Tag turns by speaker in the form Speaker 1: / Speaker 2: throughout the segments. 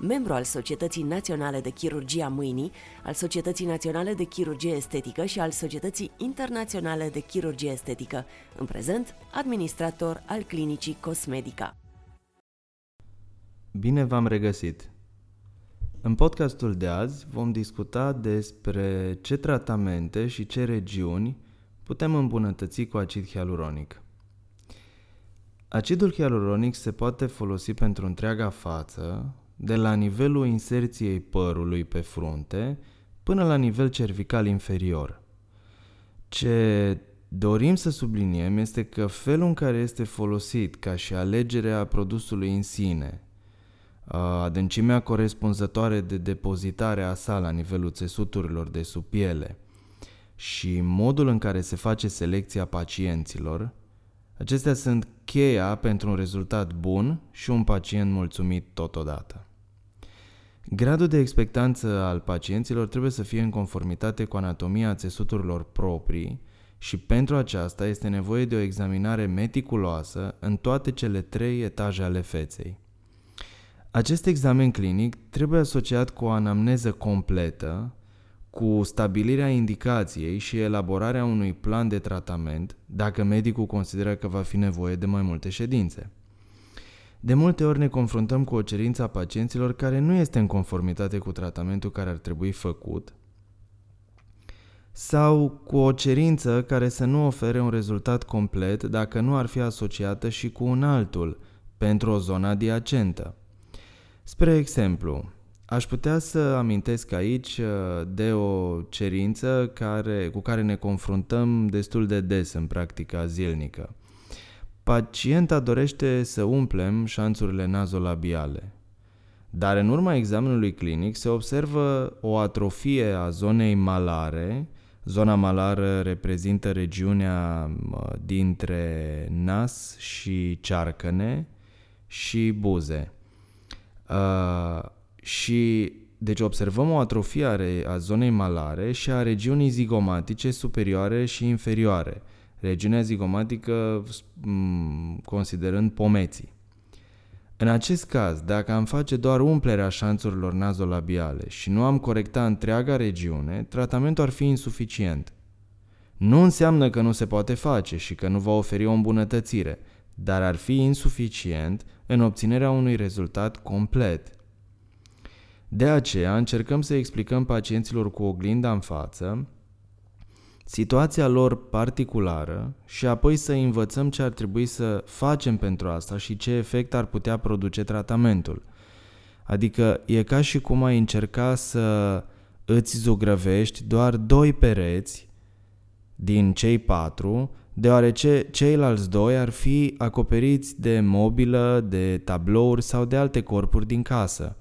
Speaker 1: membru al Societății Naționale de Chirurgie a Mâinii, al Societății Naționale de Chirurgie Estetică și al Societății Internaționale de Chirurgie Estetică, în prezent administrator al Clinicii Cosmedica.
Speaker 2: Bine v-am regăsit! În podcastul de azi vom discuta despre ce tratamente și ce regiuni putem îmbunătăți cu acid hialuronic. Acidul hialuronic se poate folosi pentru întreaga față, de la nivelul inserției părului pe frunte până la nivel cervical inferior. Ce dorim să subliniem este că felul în care este folosit ca și alegerea produsului în sine, adâncimea corespunzătoare de depozitare a sa la nivelul țesuturilor de sub piele și modul în care se face selecția pacienților, acestea sunt cheia pentru un rezultat bun și un pacient mulțumit totodată. Gradul de expectanță al pacienților trebuie să fie în conformitate cu anatomia țesuturilor proprii și pentru aceasta este nevoie de o examinare meticuloasă în toate cele trei etaje ale feței. Acest examen clinic trebuie asociat cu o anamneză completă, cu stabilirea indicației și elaborarea unui plan de tratament, dacă medicul consideră că va fi nevoie de mai multe ședințe. De multe ori ne confruntăm cu o cerință a pacienților care nu este în conformitate cu tratamentul care ar trebui făcut sau cu o cerință care să nu ofere un rezultat complet dacă nu ar fi asociată și cu un altul pentru o zonă adiacentă. Spre exemplu, aș putea să amintesc aici uh, de o cerință care, cu care ne confruntăm destul de des în practica zilnică – Pacienta dorește să umplem șanțurile nazolabiale. Dar în urma examenului clinic se observă o atrofie a zonei malare. Zona malară reprezintă regiunea dintre nas și cearcăne și buze. Uh, și deci observăm o atrofie a zonei malare și a regiunii zigomatice superioare și inferioare – regiunea zigomatică considerând pomeții. În acest caz, dacă am face doar umplerea șanțurilor nazolabiale și nu am corecta întreaga regiune, tratamentul ar fi insuficient. Nu înseamnă că nu se poate face și că nu va oferi o îmbunătățire, dar ar fi insuficient în obținerea unui rezultat complet. De aceea încercăm să explicăm pacienților cu oglinda în față situația lor particulară și apoi să învățăm ce ar trebui să facem pentru asta și ce efect ar putea produce tratamentul. Adică e ca și cum ai încerca să îți zugrăvești doar doi pereți din cei patru, deoarece ceilalți doi ar fi acoperiți de mobilă, de tablouri sau de alte corpuri din casă.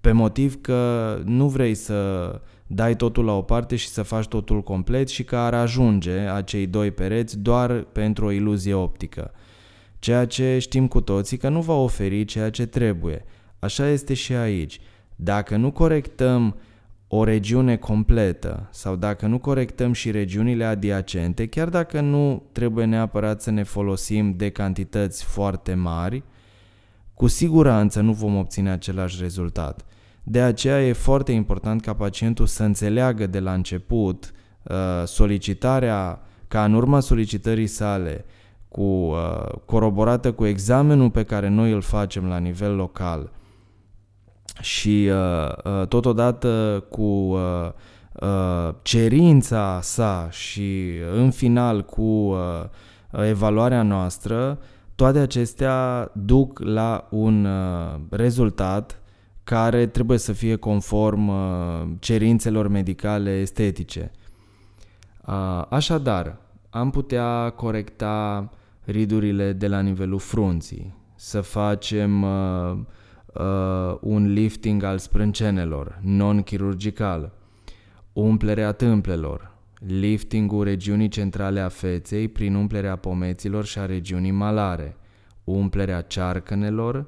Speaker 2: Pe motiv că nu vrei să dai totul la o parte și să faci totul complet și că ar ajunge acei doi pereți doar pentru o iluzie optică. Ceea ce știm cu toții că nu va oferi ceea ce trebuie. Așa este și aici. Dacă nu corectăm o regiune completă sau dacă nu corectăm și regiunile adiacente, chiar dacă nu trebuie neapărat să ne folosim de cantități foarte mari, cu siguranță nu vom obține același rezultat. De aceea e foarte important ca pacientul să înțeleagă de la început uh, solicitarea, ca în urma solicitării sale, cu, uh, coroborată cu examenul pe care noi îl facem la nivel local. Și uh, totodată cu cerința sa și în final cu evaluarea noastră, toate acestea duc la un rezultat care trebuie să fie conform uh, cerințelor medicale estetice. Uh, așadar, am putea corecta ridurile de la nivelul frunții, să facem uh, uh, un lifting al sprâncenelor, non-chirurgical, umplerea tâmplelor liftingul regiunii centrale a feței prin umplerea pomeților și a regiunii malare, umplerea cearcănelor,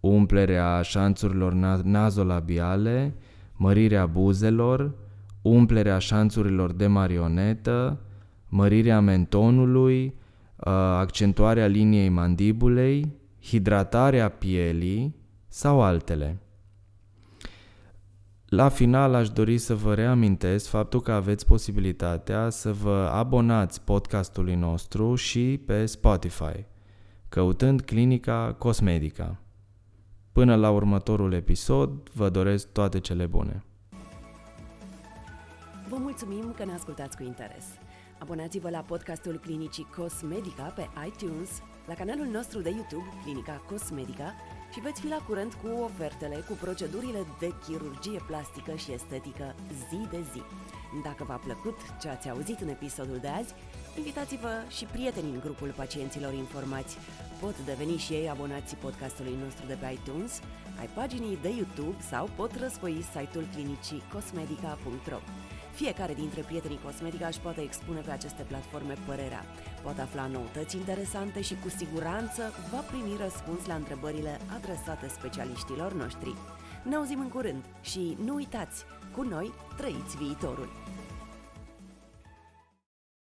Speaker 2: umplerea șanțurilor nazolabiale, mărirea buzelor, umplerea șanțurilor de marionetă, mărirea mentonului, uh, accentuarea liniei mandibulei, hidratarea pielii sau altele. La final aș dori să vă reamintesc faptul că aveți posibilitatea să vă abonați podcastului nostru și pe Spotify, căutând Clinica Cosmedica. Până la următorul episod, vă doresc toate cele bune.
Speaker 1: Vă mulțumim că ne ascultați cu interes. Abonați-vă la podcastul Clinicii Cosmedica pe iTunes, la canalul nostru de YouTube Clinica Cosmedica și veți fi la curent cu ofertele, cu procedurile de chirurgie plastică și estetică zi de zi. Dacă v-a plăcut ce ați auzit în episodul de azi, invitați-vă și prietenii în grupul pacienților informați. Pot deveni și ei abonații podcastului nostru de pe iTunes, ai paginii de YouTube sau pot răspoi site-ul clinicii cosmedica.ro. Fiecare dintre prietenii Cosmetica își poate expune pe aceste platforme părerea, poate afla noutăți interesante și cu siguranță va primi răspuns la întrebările adresate specialiștilor noștri. Ne auzim în curând și nu uitați, cu noi trăiți viitorul!